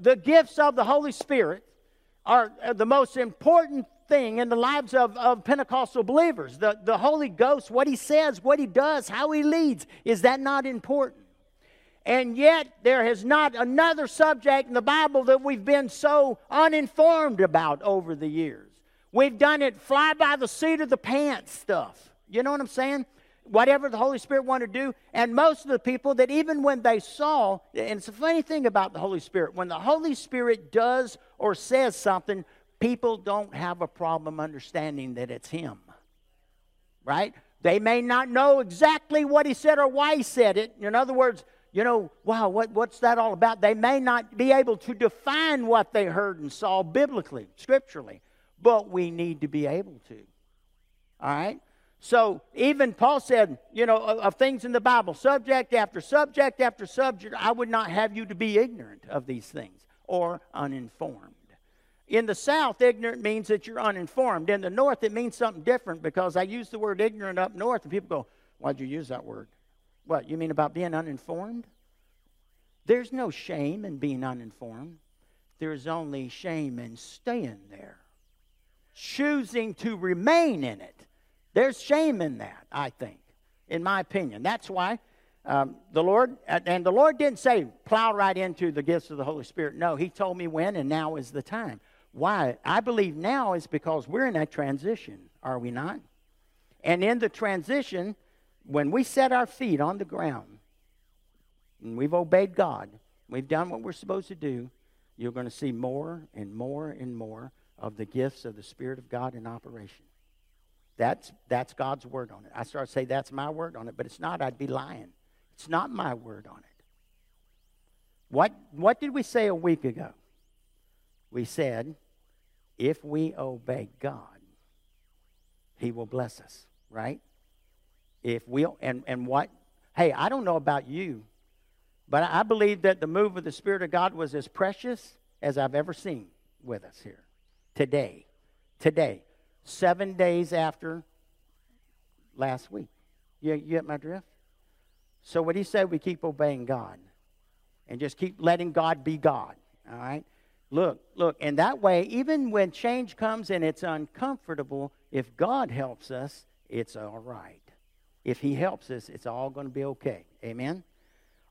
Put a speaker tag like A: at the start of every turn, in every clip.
A: the gifts of the Holy Spirit are the most important thing in the lives of, of Pentecostal believers. The, the Holy Ghost, what he says, what he does, how he leads, is that not important? And yet, there is not another subject in the Bible that we've been so uninformed about over the years. We've done it fly by the seat of the pants stuff. You know what I'm saying? Whatever the Holy Spirit wanted to do. And most of the people that even when they saw, and it's a funny thing about the Holy Spirit, when the Holy Spirit does or says something, people don't have a problem understanding that it's Him. Right? They may not know exactly what He said or why He said it. In other words, you know, wow, what, what's that all about? They may not be able to define what they heard and saw biblically, scripturally but we need to be able to. All right? So even Paul said, you know, of, of, things in the Bible, subject after subject after subject, I would not have you to be ignorant of these things or uninformed. In the South, ignorant means that you're uninformed. In the North, it means something different because I use the word ignorant up north, and people go, Why'd you use that word? What, you mean about being uninformed? There's no shame in being uninformed, there's only shame in staying there choosing to remain in it. There's shame in that, I think, in my opinion. That's why um, the Lord, and the Lord didn't say plow right into the gifts of the Holy Spirit. No, He told me when, and now is the time. Why? I believe now is because we're in a transition, are we not? And in the transition, when we set our feet on the ground and we've obeyed God, we've done what we're supposed to do, you're going to see more and more and more of the gifts of the Spirit of God in operation. That's, that's God's word on it. I start to say that's my word on it, but it's not. I'd be lying. It's not my word on it. What, what did we say a week ago? We said, if we obey God, He will bless us, right? If we and and what? Hey, I don't know about you, but I believe that the move of the Spirit of God was as precious as I've ever seen with us here today. Today. Seven days after last week. You, you get my drift? So, what he said, we keep obeying God and just keep letting God be God. All right? Look, look, and that way, even when change comes and it's uncomfortable, if God helps us, it's all right. If He helps us, it's all going to be okay. Amen?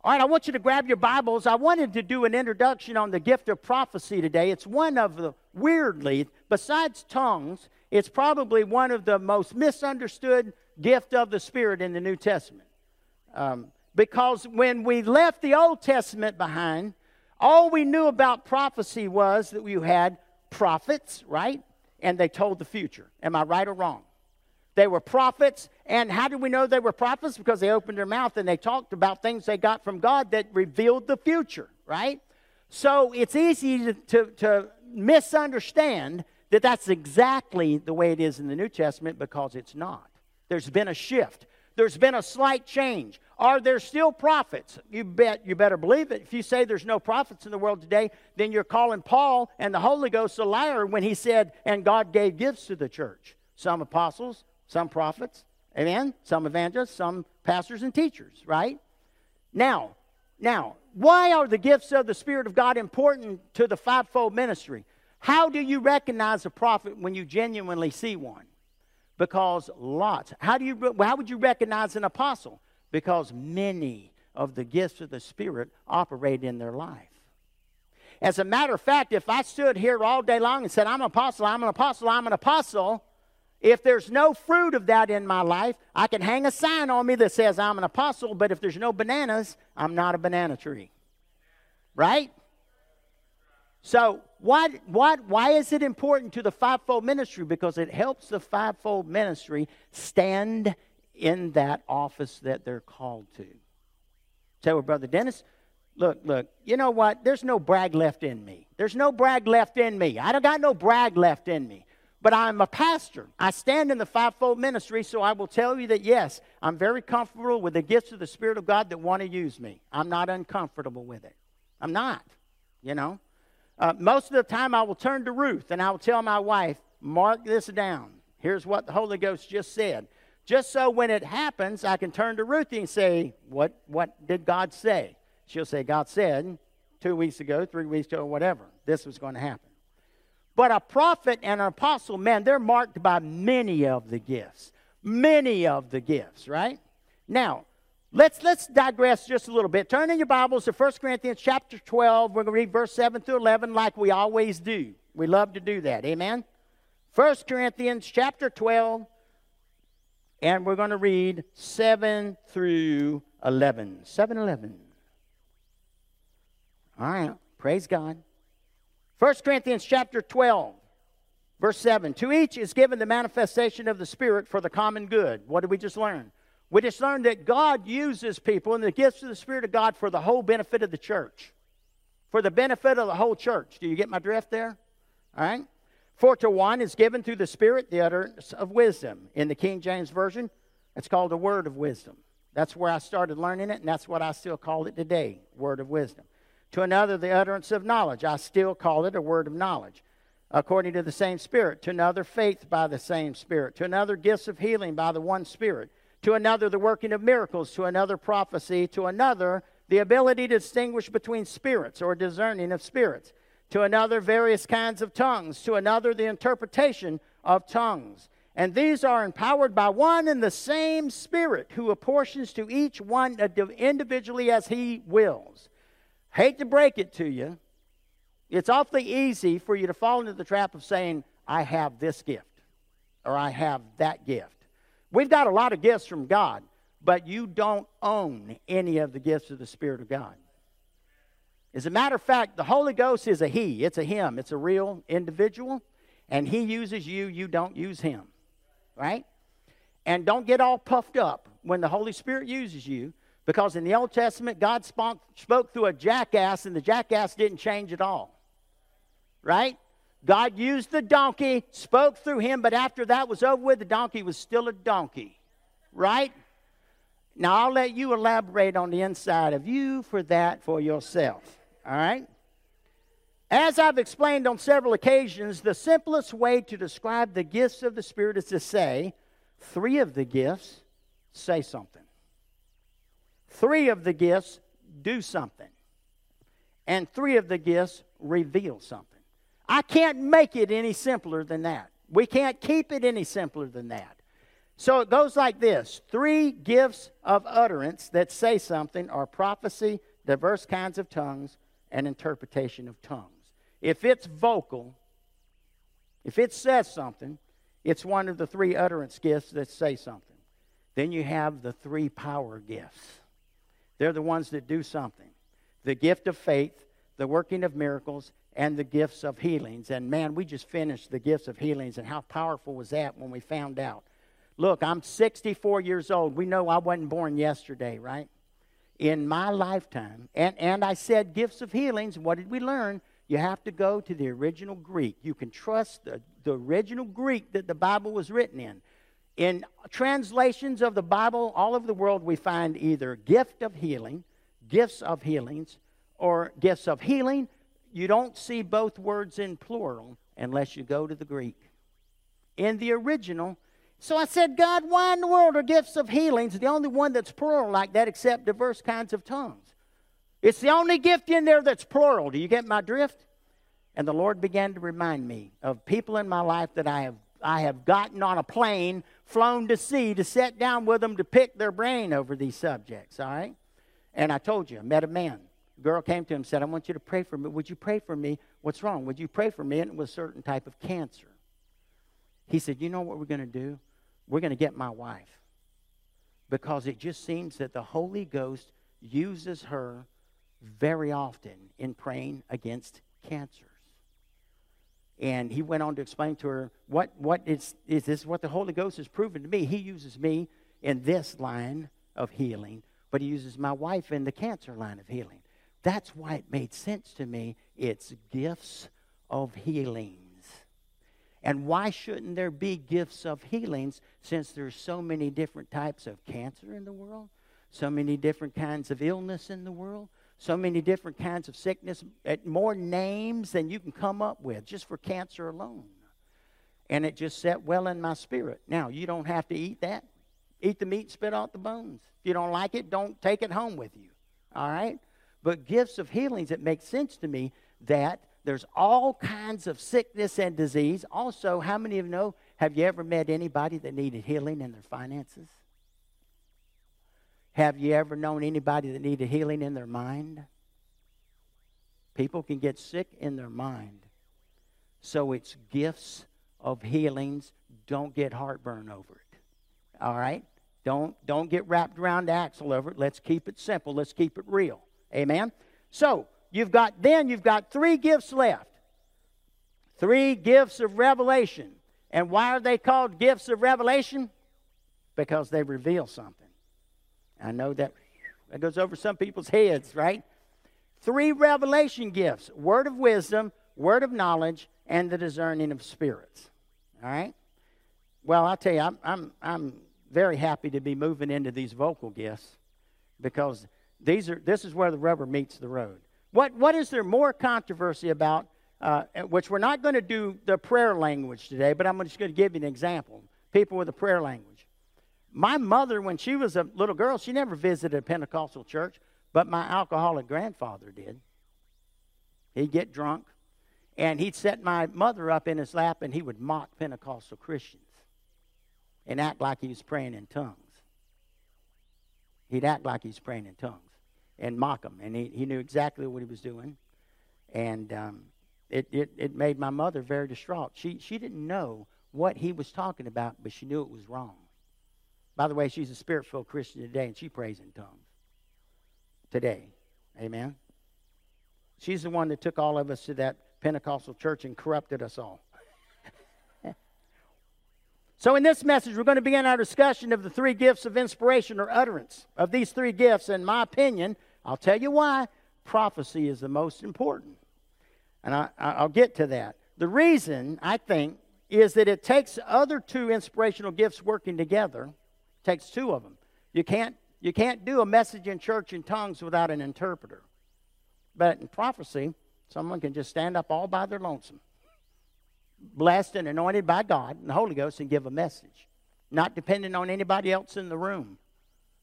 A: All right, I want you to grab your Bibles. I wanted to do an introduction on the gift of prophecy today. It's one of the, weirdly, besides tongues, it's probably one of the most misunderstood gift of the Spirit in the New Testament. Um, because when we left the Old Testament behind, all we knew about prophecy was that you had prophets, right? And they told the future. Am I right or wrong? They were prophets. And how do we know they were prophets? Because they opened their mouth and they talked about things they got from God that revealed the future, right? So it's easy to, to, to misunderstand that that's exactly the way it is in the New Testament because it's not. There's been a shift. There's been a slight change. Are there still prophets? You bet you better believe it. If you say there's no prophets in the world today, then you're calling Paul and the Holy Ghost a liar when he said, and God gave gifts to the church. Some apostles, some prophets, amen, some evangelists, some pastors and teachers, right? Now, now, why are the gifts of the Spirit of God important to the fivefold ministry? How do you recognize a prophet when you genuinely see one? Because lots. How do you how would you recognize an apostle? Because many of the gifts of the Spirit operate in their life. As a matter of fact, if I stood here all day long and said, I'm an apostle, I'm an apostle, I'm an apostle, if there's no fruit of that in my life, I can hang a sign on me that says I'm an apostle, but if there's no bananas, I'm not a banana tree. Right? So, what, what, why is it important to the fivefold ministry? Because it helps the fivefold ministry stand in that office that they're called to. Say, well, Brother Dennis, look, look, you know what? There's no brag left in me. There's no brag left in me. I don't got no brag left in me. But I'm a pastor. I stand in the fivefold ministry, so I will tell you that yes, I'm very comfortable with the gifts of the Spirit of God that want to use me. I'm not uncomfortable with it. I'm not, you know. Uh, most of the time, I will turn to Ruth and I will tell my wife, mark this down. Here's what the Holy Ghost just said. Just so when it happens, I can turn to Ruth and say, what, what did God say? She'll say, God said, two weeks ago, three weeks ago, whatever. This was going to happen. But a prophet and an apostle, man, they're marked by many of the gifts. Many of the gifts, right? Now, let's let's digress just a little bit. Turn in your Bibles to 1 Corinthians chapter 12. We're going to read verse 7 through 11 like we always do. We love to do that. Amen. 1 Corinthians chapter 12 and we're going to read 7 through 11. 7 11. All right. Praise God. 1 Corinthians chapter 12, verse 7. To each is given the manifestation of the Spirit for the common good. What did we just learn? We just learned that God uses people and the gifts of the Spirit of God for the whole benefit of the church. For the benefit of the whole church. Do you get my drift there? All right? For to one is given through the Spirit the utterance of wisdom. In the King James Version, it's called the word of wisdom. That's where I started learning it, and that's what I still call it today word of wisdom. To another, the utterance of knowledge. I still call it a word of knowledge, according to the same Spirit. To another, faith by the same Spirit. To another, gifts of healing by the one Spirit. To another, the working of miracles. To another, prophecy. To another, the ability to distinguish between spirits or discerning of spirits. To another, various kinds of tongues. To another, the interpretation of tongues. And these are empowered by one and the same Spirit, who apportions to each one individually as he wills. Hate to break it to you, it's awfully easy for you to fall into the trap of saying, I have this gift or I have that gift. We've got a lot of gifts from God, but you don't own any of the gifts of the Spirit of God. As a matter of fact, the Holy Ghost is a He, it's a Him, it's a real individual, and He uses you, you don't use Him. Right? And don't get all puffed up when the Holy Spirit uses you because in the Old Testament, God spoke, spoke through a jackass, and the jackass didn't change at all. Right? God used the donkey, spoke through him, but after that was over with, the donkey was still a donkey. Right? Now, I'll let you elaborate on the inside of you for that for yourself. All right? As I've explained on several occasions, the simplest way to describe the gifts of the Spirit is to say, three of the gifts say something. Three of the gifts do something, and three of the gifts reveal something. I can't make it any simpler than that. We can't keep it any simpler than that. So it goes like this three gifts of utterance that say something are prophecy, diverse kinds of tongues, and interpretation of tongues. If it's vocal, if it says something, it's one of the three utterance gifts that say something. Then you have the three power gifts. They're the ones that do something. The gift of faith, the working of miracles, and the gifts of healings. And man, we just finished the gifts of healings, and how powerful was that when we found out? Look, I'm 64 years old. We know I wasn't born yesterday, right? In my lifetime, and, and I said gifts of healings, what did we learn? You have to go to the original Greek. You can trust the, the original Greek that the Bible was written in. In translations of the Bible all over the world, we find either gift of healing, gifts of healings, or gifts of healing. You don't see both words in plural unless you go to the Greek. In the original, so I said, God, why in the world are gifts of healings the only one that's plural like that except diverse kinds of tongues? It's the only gift in there that's plural. Do you get my drift? And the Lord began to remind me of people in my life that I have I have gotten on a plane, flown to sea to sit down with them to pick their brain over these subjects, all right? And I told you, I met a man. Girl came to him and said, I want you to pray for me. Would you pray for me? What's wrong? Would you pray for me? And it was a certain type of cancer. He said, You know what we're going to do? We're going to get my wife. Because it just seems that the Holy Ghost uses her very often in praying against cancers. And he went on to explain to her what, what is, is this what the Holy Ghost has proven to me. He uses me in this line of healing, but he uses my wife in the cancer line of healing. That's why it made sense to me. It's gifts of healings. And why shouldn't there be gifts of healings since there's so many different types of cancer in the world, so many different kinds of illness in the world, so many different kinds of sickness, at more names than you can come up with just for cancer alone. And it just set well in my spirit. Now, you don't have to eat that. Eat the meat, spit out the bones. If you don't like it, don't take it home with you. All right? But gifts of healings, it makes sense to me that there's all kinds of sickness and disease. Also, how many of you know, have you ever met anybody that needed healing in their finances? Have you ever known anybody that needed healing in their mind? People can get sick in their mind. So it's gifts of healings. Don't get heartburn over it. All right? Don't, don't get wrapped around the axle over it. Let's keep it simple. Let's keep it real. Amen? So, you've got, then you've got three gifts left. Three gifts of revelation. And why are they called gifts of revelation? Because they reveal something. I know that that goes over some people's heads, right? Three revelation gifts word of wisdom, word of knowledge, and the discerning of spirits. All right? Well, I'll tell you, I'm, I'm, I'm very happy to be moving into these vocal gifts because these are, this is where the rubber meets the road. What, what is there more controversy about, uh, which we're not going to do the prayer language today, but I'm just going to give you an example. People with a prayer language. My mother, when she was a little girl, she never visited a Pentecostal church, but my alcoholic grandfather did. He'd get drunk, and he'd set my mother up in his lap, and he would mock Pentecostal Christians and act like he was praying in tongues. He'd act like he's praying in tongues and mock him. And he, he knew exactly what he was doing. And um, it, it, it made my mother very distraught. She, she didn't know what he was talking about, but she knew it was wrong. By the way, she's a spirit filled Christian today, and she prays in tongues today. Amen. She's the one that took all of us to that Pentecostal church and corrupted us all. so, in this message, we're going to begin our discussion of the three gifts of inspiration or utterance. Of these three gifts, in my opinion, I'll tell you why prophecy is the most important. And I, will get to that. The reason, I think, is that it takes other two inspirational gifts working together. It takes two of them. You can't, you can't do a message in church in tongues without an interpreter. But in prophecy, someone can just stand up all by their lonesome, blessed and anointed by God and the Holy Ghost, and give a message, not depending on anybody else in the room.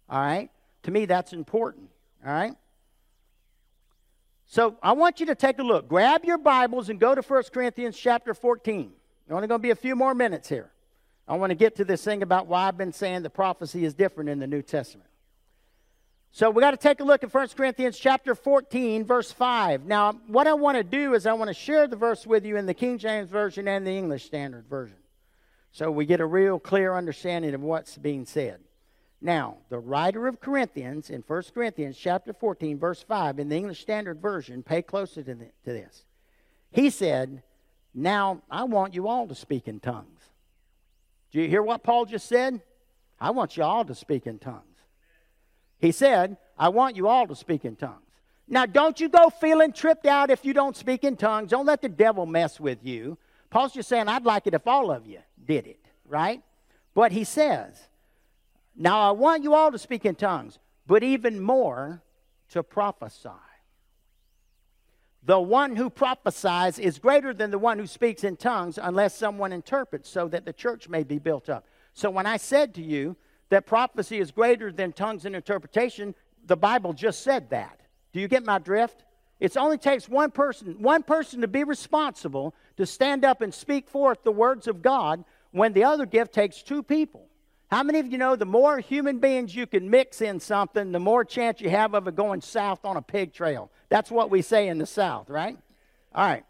A: All right? To me, that's important. All right? So I want you to take a look. Grab your Bibles and go to 1 Corinthians chapter 14. There's only going to be a few more minutes here. I want to get to this thing about why I've been saying the prophecy is different in the New Testament. So we got to take a look at 1 Corinthians chapter 14, verse 5. Now, what I want to do is I want to share the verse with you in the King James Version and the English Standard Version. So we get a real clear understanding of what's being said. Now, the writer of Corinthians in 1 Corinthians chapter 14, verse 5, in the English Standard Version, pay closer to, the, to this. He said, Now I want you all to speak in tongues. Do you hear what Paul just said? I want you all to speak in tongues. He said, I want you all to speak in tongues. Now, don't you go feeling tripped out if you don't speak in tongues. Don't let the devil mess with you. Paul's just saying, I'd like it if all of you did it, right? But he says, now I want you all to speak in tongues, but even more to prophesy. The one who prophesies is greater than the one who speaks in tongues unless someone interprets so that the church may be built up. So when I said to you that prophecy is greater than tongues and interpretation, the Bible just said that. Do you get my drift? It only takes one person, one person to be responsible to stand up and speak forth the words of God when the other gift takes two people. How many of you know the more human beings you can mix in something, the more chance you have of it going south on a pig trail? That's what we say in the South, right? All right.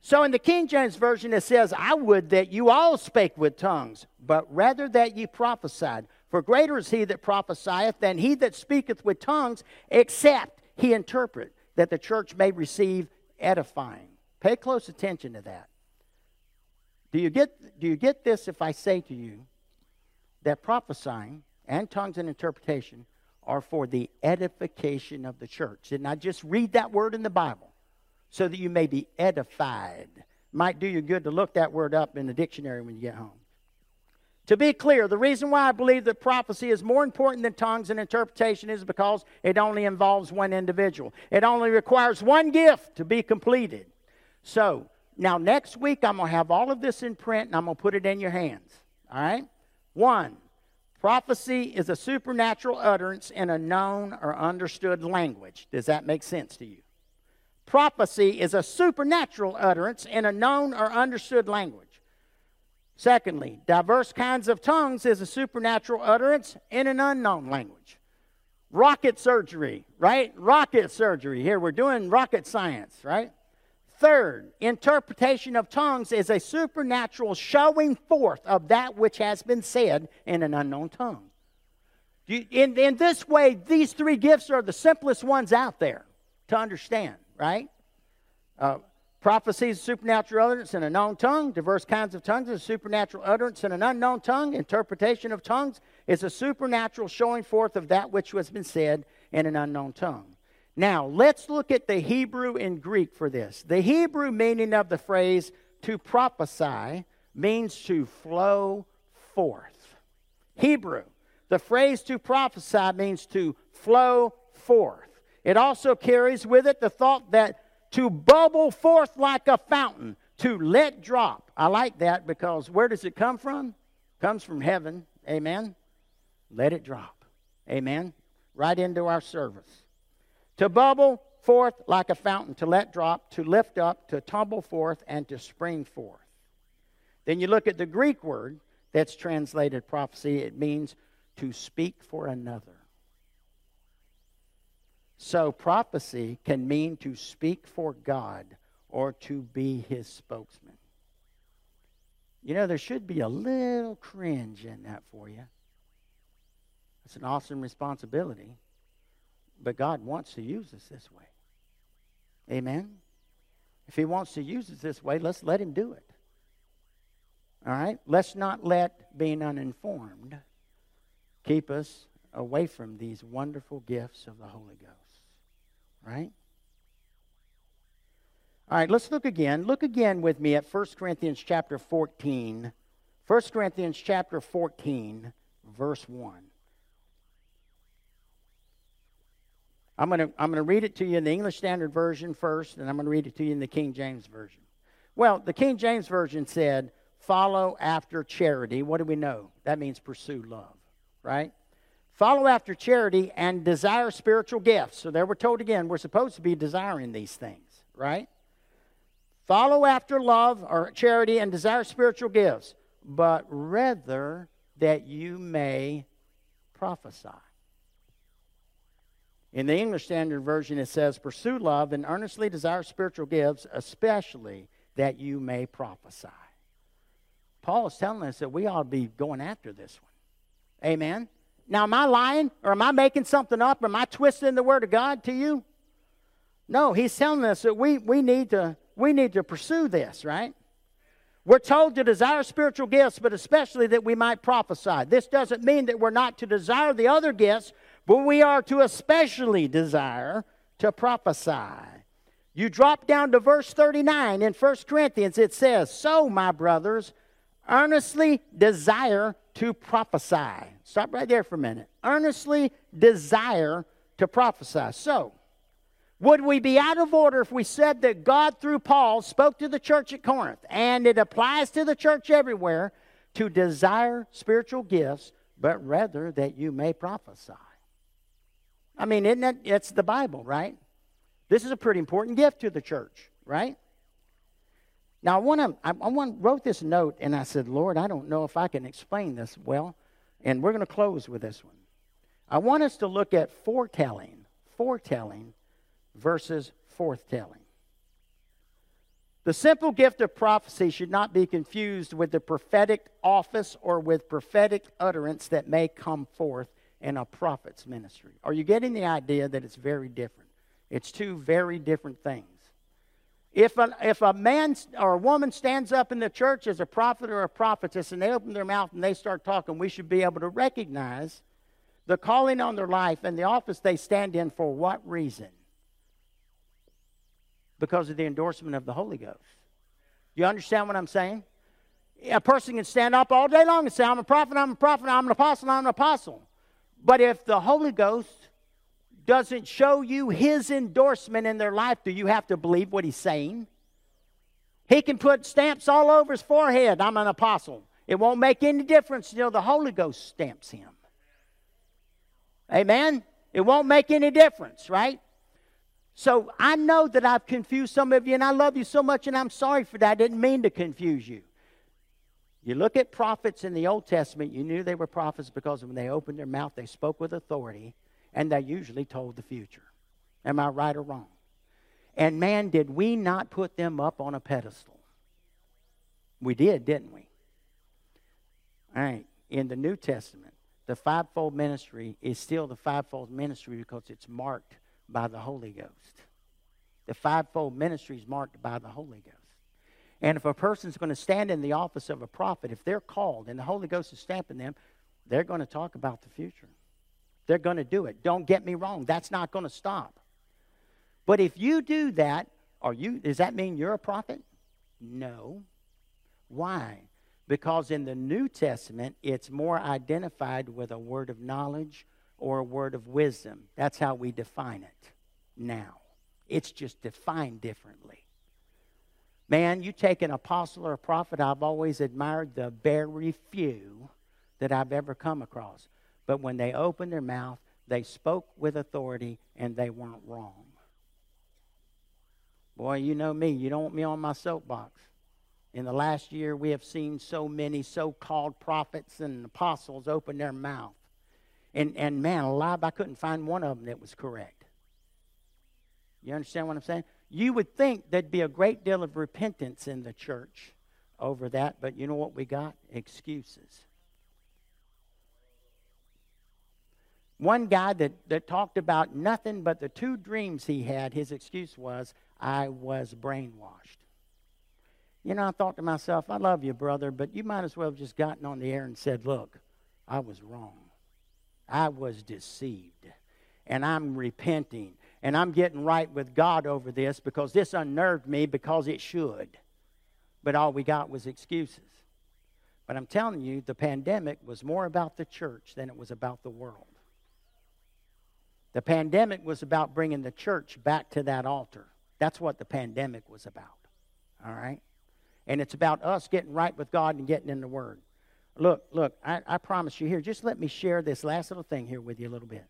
A: So in the King James Version, it says, I would that you all spake with tongues, but rather that ye prophesied. For greater is he that prophesieth than he that speaketh with tongues, except he interpret, that the church may receive edifying. Pay close attention to that. Do you get, do you get this if I say to you, that prophesying and tongues and interpretation are for the edification of the church. Didn't I just read that word in the Bible? So that you may be edified. Might do you good to look that word up in the dictionary when you get home. To be clear, the reason why I believe that prophecy is more important than tongues and interpretation is because it only involves one individual. It only requires one gift to be completed. So, now next week I'm going to have all of this in print and I'm going to put it in your hands. All right? One, Prophecy is a supernatural utterance in a known or understood language. Does that make sense to you? Prophecy is a supernatural utterance in a known or understood language. Secondly, diverse kinds of tongues is a supernatural utterance in an unknown language. Rocket surgery, right? Rocket surgery. Here we're doing rocket science, right? Third, interpretation of tongues is a supernatural showing forth of that which has been said in an unknown tongue. In, in this way, these three gifts are the simplest ones out there to understand, right? Uh, prophecies, supernatural utterance in a known tongue. Diverse kinds of tongues is a supernatural utterance in an unknown tongue. Interpretation of tongues is a supernatural showing forth of that which has been said in an unknown tongue. Now, let's look at the Hebrew and Greek for this. The Hebrew meaning of the phrase to prophesy means to flow forth. Hebrew, the phrase to prophesy means to flow forth. It also carries with it the thought that to bubble forth like a fountain, to let drop. I like that because where does it come from? Comes from heaven. Amen. Let it drop. Amen. Right into our service to bubble forth like a fountain, to let drop, to lift up, to tumble forth, and to spring forth. Then you look at the Greek word that's translated prophecy, it means to speak for another. So prophecy can mean to speak for God or to be his spokesman. You know, there should be a little cringe in that for you. It's an awesome responsibility. But God wants to use us this way. Amen? If He wants to use us this way, let's let Him do it. All right? Let's not let being uninformed keep us away from these wonderful gifts of the Holy Ghost. Right? All right, let's look again. Look again with me at 1 Corinthians chapter 14. 1 Corinthians chapter 14, verse 1. I'm going to I'm going to read it to you in the English Standard Version first, and I'm going to read it to you in the King James Version. Well, the King James Version said, follow after charity. What do we know? That means pursue love, right? Follow after charity and desire spiritual gifts. So there we're told again, we're supposed to be desiring these things, right? Follow after love or charity and desire spiritual gifts, but rather that you may prophesy. In the English Standard Version, it says, Pursue love and earnestly desire spiritual gifts, especially that you may prophesy. Paul is telling us that we ought to be going after this one. Amen. Now, am I lying or am I making something up? Or am I twisting the word of God to you? No, he's telling us that we, we, need to, we need to pursue this, right? We're told to desire spiritual gifts, but especially that we might prophesy. This doesn't mean that we're not to desire the other gifts, but we are to especially desire to prophesy. You drop down to verse 39 in 1 Corinthians, it says, So, my brothers, earnestly desire to prophesy. Stop right there for a minute. Earnestly desire to prophesy. So, would we be out of order if we said that God, through Paul, spoke to the church at Corinth, and it applies to the church everywhere to desire spiritual gifts, but rather that you may prophesy? I mean, isn't that, it's the Bible, right? This is a pretty important gift to the church, right? Now, I, wanna, I, I want, wrote this note and I said, Lord, I don't know if I can explain this well. And we're going to close with this one. I want us to look at foretelling, foretelling versus forthtelling. The simple gift of prophecy should not be confused with the prophetic office or with prophetic utterance that may come forth and a prophet's ministry. Are you getting the idea that it's very different? It's two very different things. If a, if a man or a woman stands up in the church as a prophet or a prophetess and they open their mouth and they start talking, we should be able to recognize the calling on their life and the office they stand in for what reason? Because of the endorsement of the Holy Ghost. You understand what I'm saying? A person can stand up all day long and say, I'm a prophet, I'm a prophet, I'm an apostle, I'm an apostle. But if the Holy Ghost doesn't show you his endorsement in their life, do you have to believe what he's saying? He can put stamps all over his forehead. I'm an apostle. It won't make any difference until the Holy Ghost stamps him. Amen? It won't make any difference, right? So I know that I've confused some of you, and I love you so much, and I'm sorry for that. I didn't mean to confuse you. You look at prophets in the Old Testament, you knew they were prophets because when they opened their mouth, they spoke with authority, and they usually told the future. Am I right or wrong? And man, did we not put them up on a pedestal? We did, didn't we? All right. In the New Testament, the fivefold ministry is still the fivefold ministry because it's marked by the Holy Ghost. The fivefold ministry is marked by the Holy Ghost. And if a person's going to stand in the office of a prophet, if they're called and the Holy Ghost is stamping them, they're going to talk about the future. They're going to do it. Don't get me wrong, that's not going to stop. But if you do that, are you does that mean you're a prophet? No. Why? Because in the New Testament, it's more identified with a word of knowledge or a word of wisdom. That's how we define it now. It's just defined differently. Man, you take an apostle or a prophet, I've always admired the very few that I've ever come across. But when they opened their mouth, they spoke with authority and they weren't wrong. Boy, you know me, you don't want me on my soapbox. In the last year, we have seen so many so called prophets and apostles open their mouth. And, and man, alive, I couldn't find one of them that was correct. You understand what I'm saying? You would think there'd be a great deal of repentance in the church over that, but you know what we got? Excuses. One guy that, that talked about nothing but the two dreams he had, his excuse was, I was brainwashed. You know, I thought to myself, I love you, brother, but you might as well have just gotten on the air and said, Look, I was wrong. I was deceived. And I'm repenting and I'm getting right with God over this because this unnerved me because it should. But all we got was excuses. But I'm telling you, the pandemic was more about the church than it was about the world. The pandemic was about bringing the church back to that altar. That's what the pandemic was about. All right? And it's about us getting right with God and getting in the Word. Look, look, I, I promise you here, just let me share this last little thing here with you a little bit.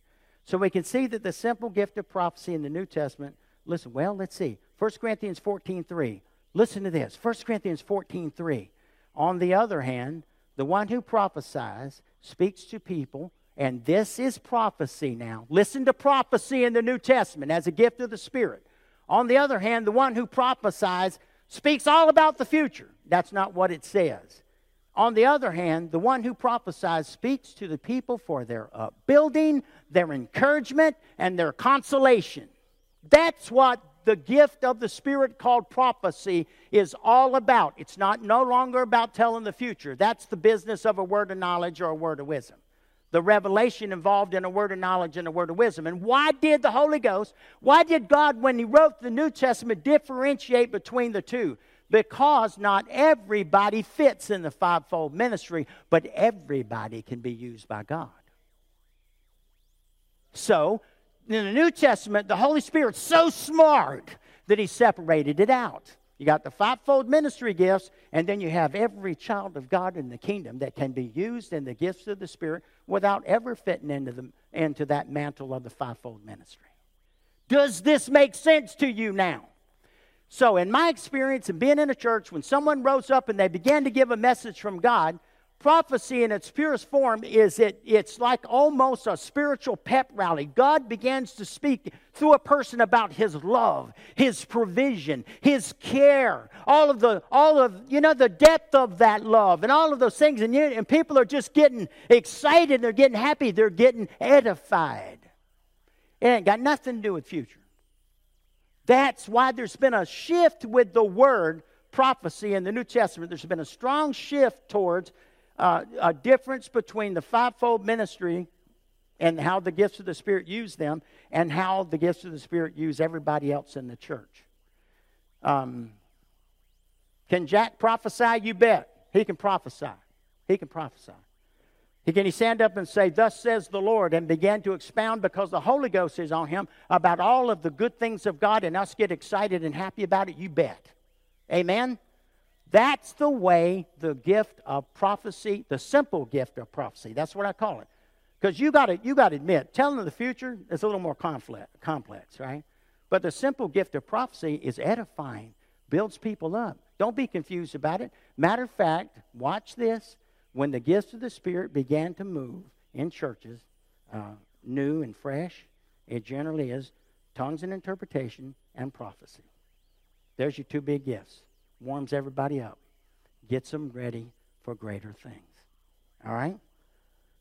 A: So we can see that the simple gift of prophecy in the New Testament, listen, well, let's see. 1 Corinthians 14 3. Listen to this 1 Corinthians 14 3. On the other hand, the one who prophesies speaks to people, and this is prophecy now. Listen to prophecy in the New Testament as a gift of the Spirit. On the other hand, the one who prophesies speaks all about the future. That's not what it says. On the other hand, the one who prophesies speaks to the people for their upbuilding, their encouragement, and their consolation. That's what the gift of the Spirit called prophecy is all about. It's not no longer about telling the future. That's the business of a word of knowledge or a word of wisdom. The revelation involved in a word of knowledge and a word of wisdom. And why did the Holy Ghost, why did God, when He wrote the New Testament, differentiate between the two? because not everybody fits in the fivefold ministry, but everybody can be used by God. So, in the New Testament, the Holy Spirit's so smart that He separated it out. You got the fivefold ministry gifts, and then you have every child of God in the kingdom that can be used in the gifts of the Spirit without ever fitting into, the, into that mantle of the fivefold ministry. Does this make sense to you now? So, in my experience and being in a church, when someone rose up and they began to give a message from God, prophecy in its purest form is it, it's like almost a spiritual pep rally. God begins to speak through a person about his love, his provision, his care, all of the, all of, you know, the depth of that love and all of those things. And, you, and people are just getting excited, they're getting happy, they're getting edified. It ain't got nothing to do with future. That's why there's been a shift with the word prophecy in the New Testament. There's been a strong shift towards uh, a difference between the fivefold ministry and how the gifts of the Spirit use them and how the gifts of the Spirit use everybody else in the church. Um, can Jack prophesy? You bet. He can prophesy. He can prophesy. He can he stand up and say, Thus says the Lord, and begin to expound because the Holy Ghost is on him about all of the good things of God and us get excited and happy about it? You bet. Amen? That's the way the gift of prophecy, the simple gift of prophecy, that's what I call it. Because you got to you got to admit, telling the future is a little more complex, complex, right? But the simple gift of prophecy is edifying, builds people up. Don't be confused about it. Matter of fact, watch this. When the gifts of the Spirit began to move in churches, uh, new and fresh, it generally is tongues and interpretation and prophecy. There's your two big gifts. Warms everybody up, gets them ready for greater things. All right?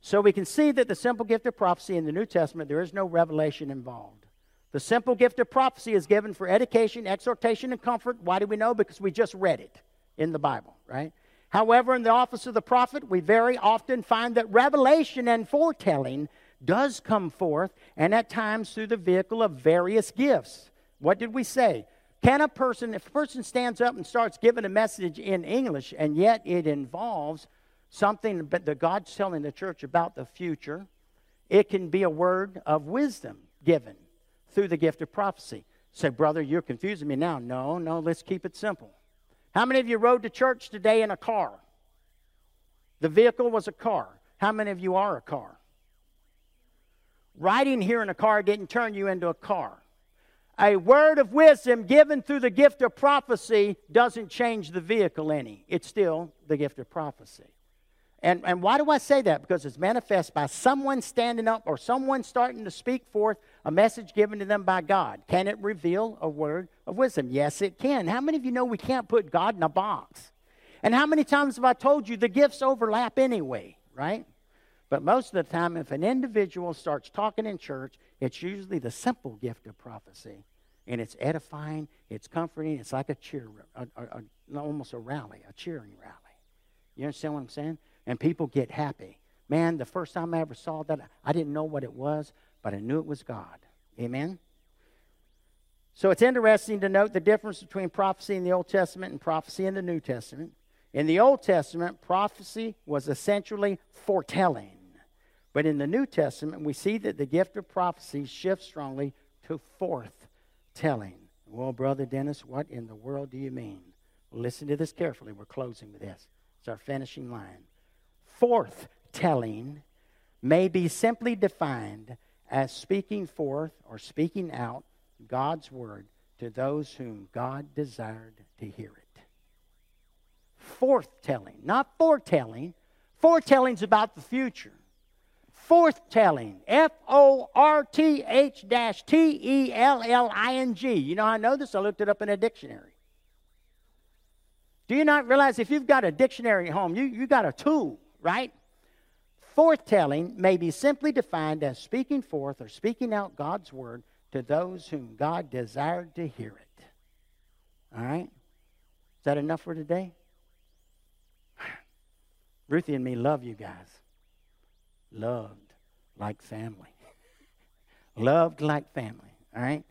A: So we can see that the simple gift of prophecy in the New Testament, there is no revelation involved. The simple gift of prophecy is given for education, exhortation, and comfort. Why do we know? Because we just read it in the Bible, right? However, in the office of the prophet, we very often find that revelation and foretelling does come forth, and at times through the vehicle of various gifts. What did we say? Can a person, if a person stands up and starts giving a message in English, and yet it involves something that God's telling the church about the future, it can be a word of wisdom given through the gift of prophecy. Say, brother, you're confusing me now. No, no, let's keep it simple. How many of you rode to church today in a car? The vehicle was a car. How many of you are a car? Riding here in a car didn't turn you into a car. A word of wisdom given through the gift of prophecy doesn't change the vehicle any. It's still the gift of prophecy. And, and why do I say that? Because it's manifest by someone standing up or someone starting to speak forth a message given to them by God. Can it reveal a word of wisdom? Yes, it can. How many of you know we can't put God in a box? And how many times have I told you the gifts overlap anyway, right? But most of the time, if an individual starts talking in church, it's usually the simple gift of prophecy. And it's edifying, it's comforting, it's like a cheer, a, a, a, almost a rally, a cheering rally. You understand what I'm saying? And people get happy. Man, the first time I ever saw that, I didn't know what it was, but I knew it was God. Amen? So it's interesting to note the difference between prophecy in the Old Testament and prophecy in the New Testament. In the Old Testament, prophecy was essentially foretelling. But in the New Testament, we see that the gift of prophecy shifts strongly to forth telling. Well, Brother Dennis, what in the world do you mean? Listen to this carefully. We're closing with this. It's our finishing line. Forth telling may be simply defined as speaking forth or speaking out God's word to those whom God desired to hear it. Forth telling, not foretelling. Foretelling's about the future forthtelling. F O R T H T E L L I N G. You know, I know this. I looked it up in a dictionary. Do you not realize if you've got a dictionary at home, you, you got a tool, right? Forthtelling may be simply defined as speaking forth or speaking out God's word to those whom God desired to hear it. All right? Is that enough for today? Ruthie and me love you guys loved like family. loved like family, all right?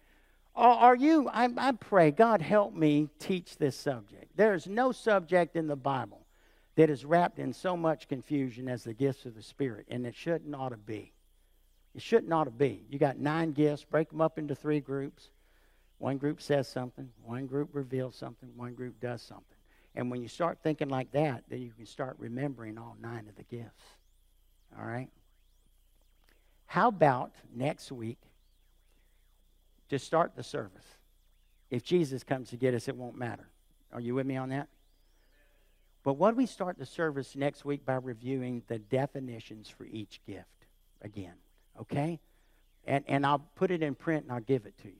A: Are you, I, I pray, God help me teach this subject. There is no subject in the Bible that is wrapped in so much confusion as the gifts of the Spirit, and it shouldn't ought to be. It shouldn't ought to be. You got nine gifts, break them up into three groups. One group says something, one group reveals something, one group does something. And when you start thinking like that, then you can start remembering all nine of the gifts. All right? How about next week to start the service? If Jesus comes to get us, it won't matter. Are you with me on that? But what we start the service next week by reviewing the definitions for each gift again? Okay? And, and I'll put it in print and I'll give it to you.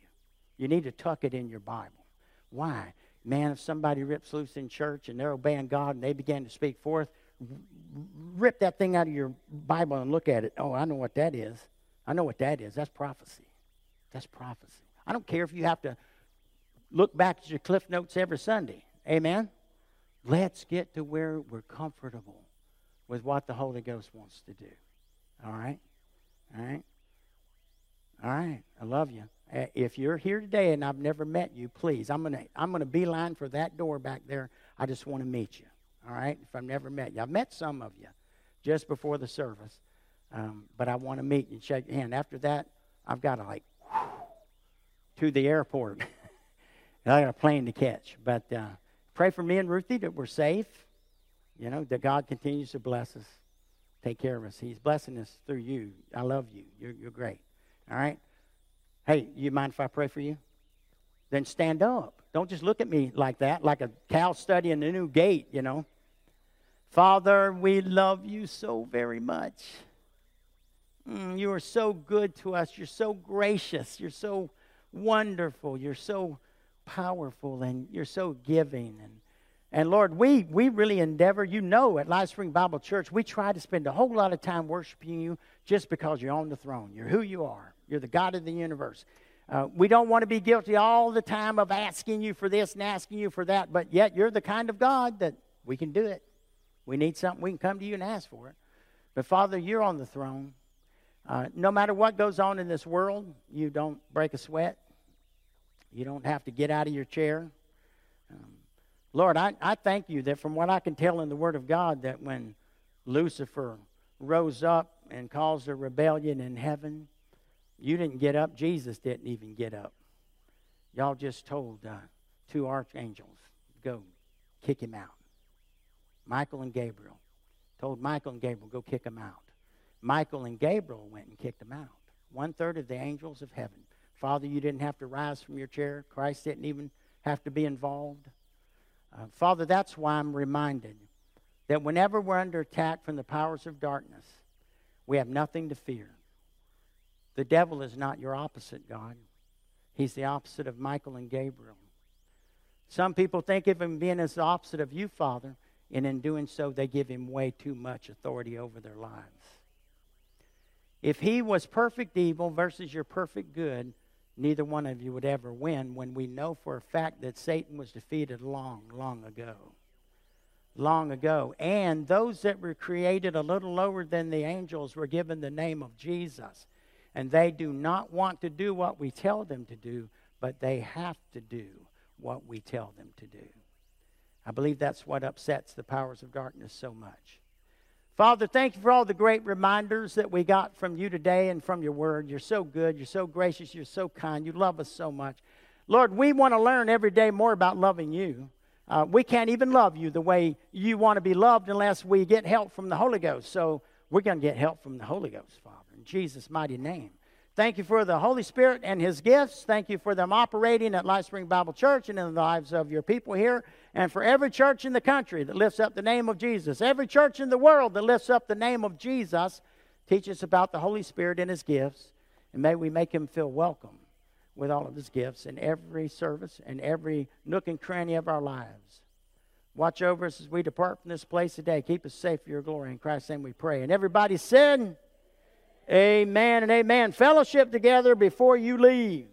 A: You need to tuck it in your Bible. Why? Man, if somebody rips loose in church and they're obeying God and they begin to speak forth, rip that thing out of your Bible and look at it. Oh, I know what that is. I know what that is. That's prophecy. That's prophecy. I don't care if you have to look back at your cliff notes every Sunday. Amen? Let's get to where we're comfortable with what the Holy Ghost wants to do. All right? All right? All right. I love you. Uh, if you're here today and I've never met you, please, I'm going to I'm going to beeline for that door back there. I just want to meet you all right? If I've never met you. I've met some of you just before the service, um, but I want to meet you and shake your hand. After that, I've got to like to the airport. I got a plane to catch, but uh, pray for me and Ruthie that we're safe. You know, that God continues to bless us, take care of us. He's blessing us through you. I love you. You're, you're great. All right? Hey, you mind if I pray for you? Then stand up. Don't just look at me like that, like a cow studying a new gate, you know. Father, we love you so very much. Mm, you are so good to us. You're so gracious. You're so wonderful. You're so powerful and you're so giving. And, and Lord, we, we really endeavor, you know, at Live Spring Bible Church, we try to spend a whole lot of time worshiping you just because you're on the throne. You're who you are, you're the God of the universe. Uh, we don't want to be guilty all the time of asking you for this and asking you for that, but yet you're the kind of God that we can do it. We need something, we can come to you and ask for it. But Father, you're on the throne. Uh, no matter what goes on in this world, you don't break a sweat. You don't have to get out of your chair. Um, Lord, I, I thank you that from what I can tell in the Word of God, that when Lucifer rose up and caused a rebellion in heaven, you didn't get up. Jesus didn't even get up. Y'all just told uh, two archangels, go kick him out. Michael and Gabriel told Michael and Gabriel, go kick him out. Michael and Gabriel went and kicked him out. One third of the angels of heaven. Father, you didn't have to rise from your chair. Christ didn't even have to be involved. Uh, Father, that's why I'm reminded that whenever we're under attack from the powers of darkness, we have nothing to fear. The devil is not your opposite, God. He's the opposite of Michael and Gabriel. Some people think of him being as the opposite of you, Father, and in doing so, they give him way too much authority over their lives. If he was perfect evil versus your perfect good, neither one of you would ever win when we know for a fact that Satan was defeated long, long ago. Long ago. And those that were created a little lower than the angels were given the name of Jesus. And they do not want to do what we tell them to do, but they have to do what we tell them to do. I believe that's what upsets the powers of darkness so much. Father, thank you for all the great reminders that we got from you today and from your word. You're so good. You're so gracious. You're so kind. You love us so much. Lord, we want to learn every day more about loving you. Uh, we can't even love you the way you want to be loved unless we get help from the Holy Ghost. So we're going to get help from the Holy Ghost, Father, Jesus' mighty name. Thank you for the Holy Spirit and His gifts. Thank you for them operating at Life Spring Bible Church and in the lives of your people here. And for every church in the country that lifts up the name of Jesus, every church in the world that lifts up the name of Jesus, teach us about the Holy Spirit and His gifts. And may we make Him feel welcome with all of His gifts in every service and every nook and cranny of our lives. Watch over us as we depart from this place today. Keep us safe for your glory. In Christ's name we pray. And everybody said, Amen and amen. Fellowship together before you leave.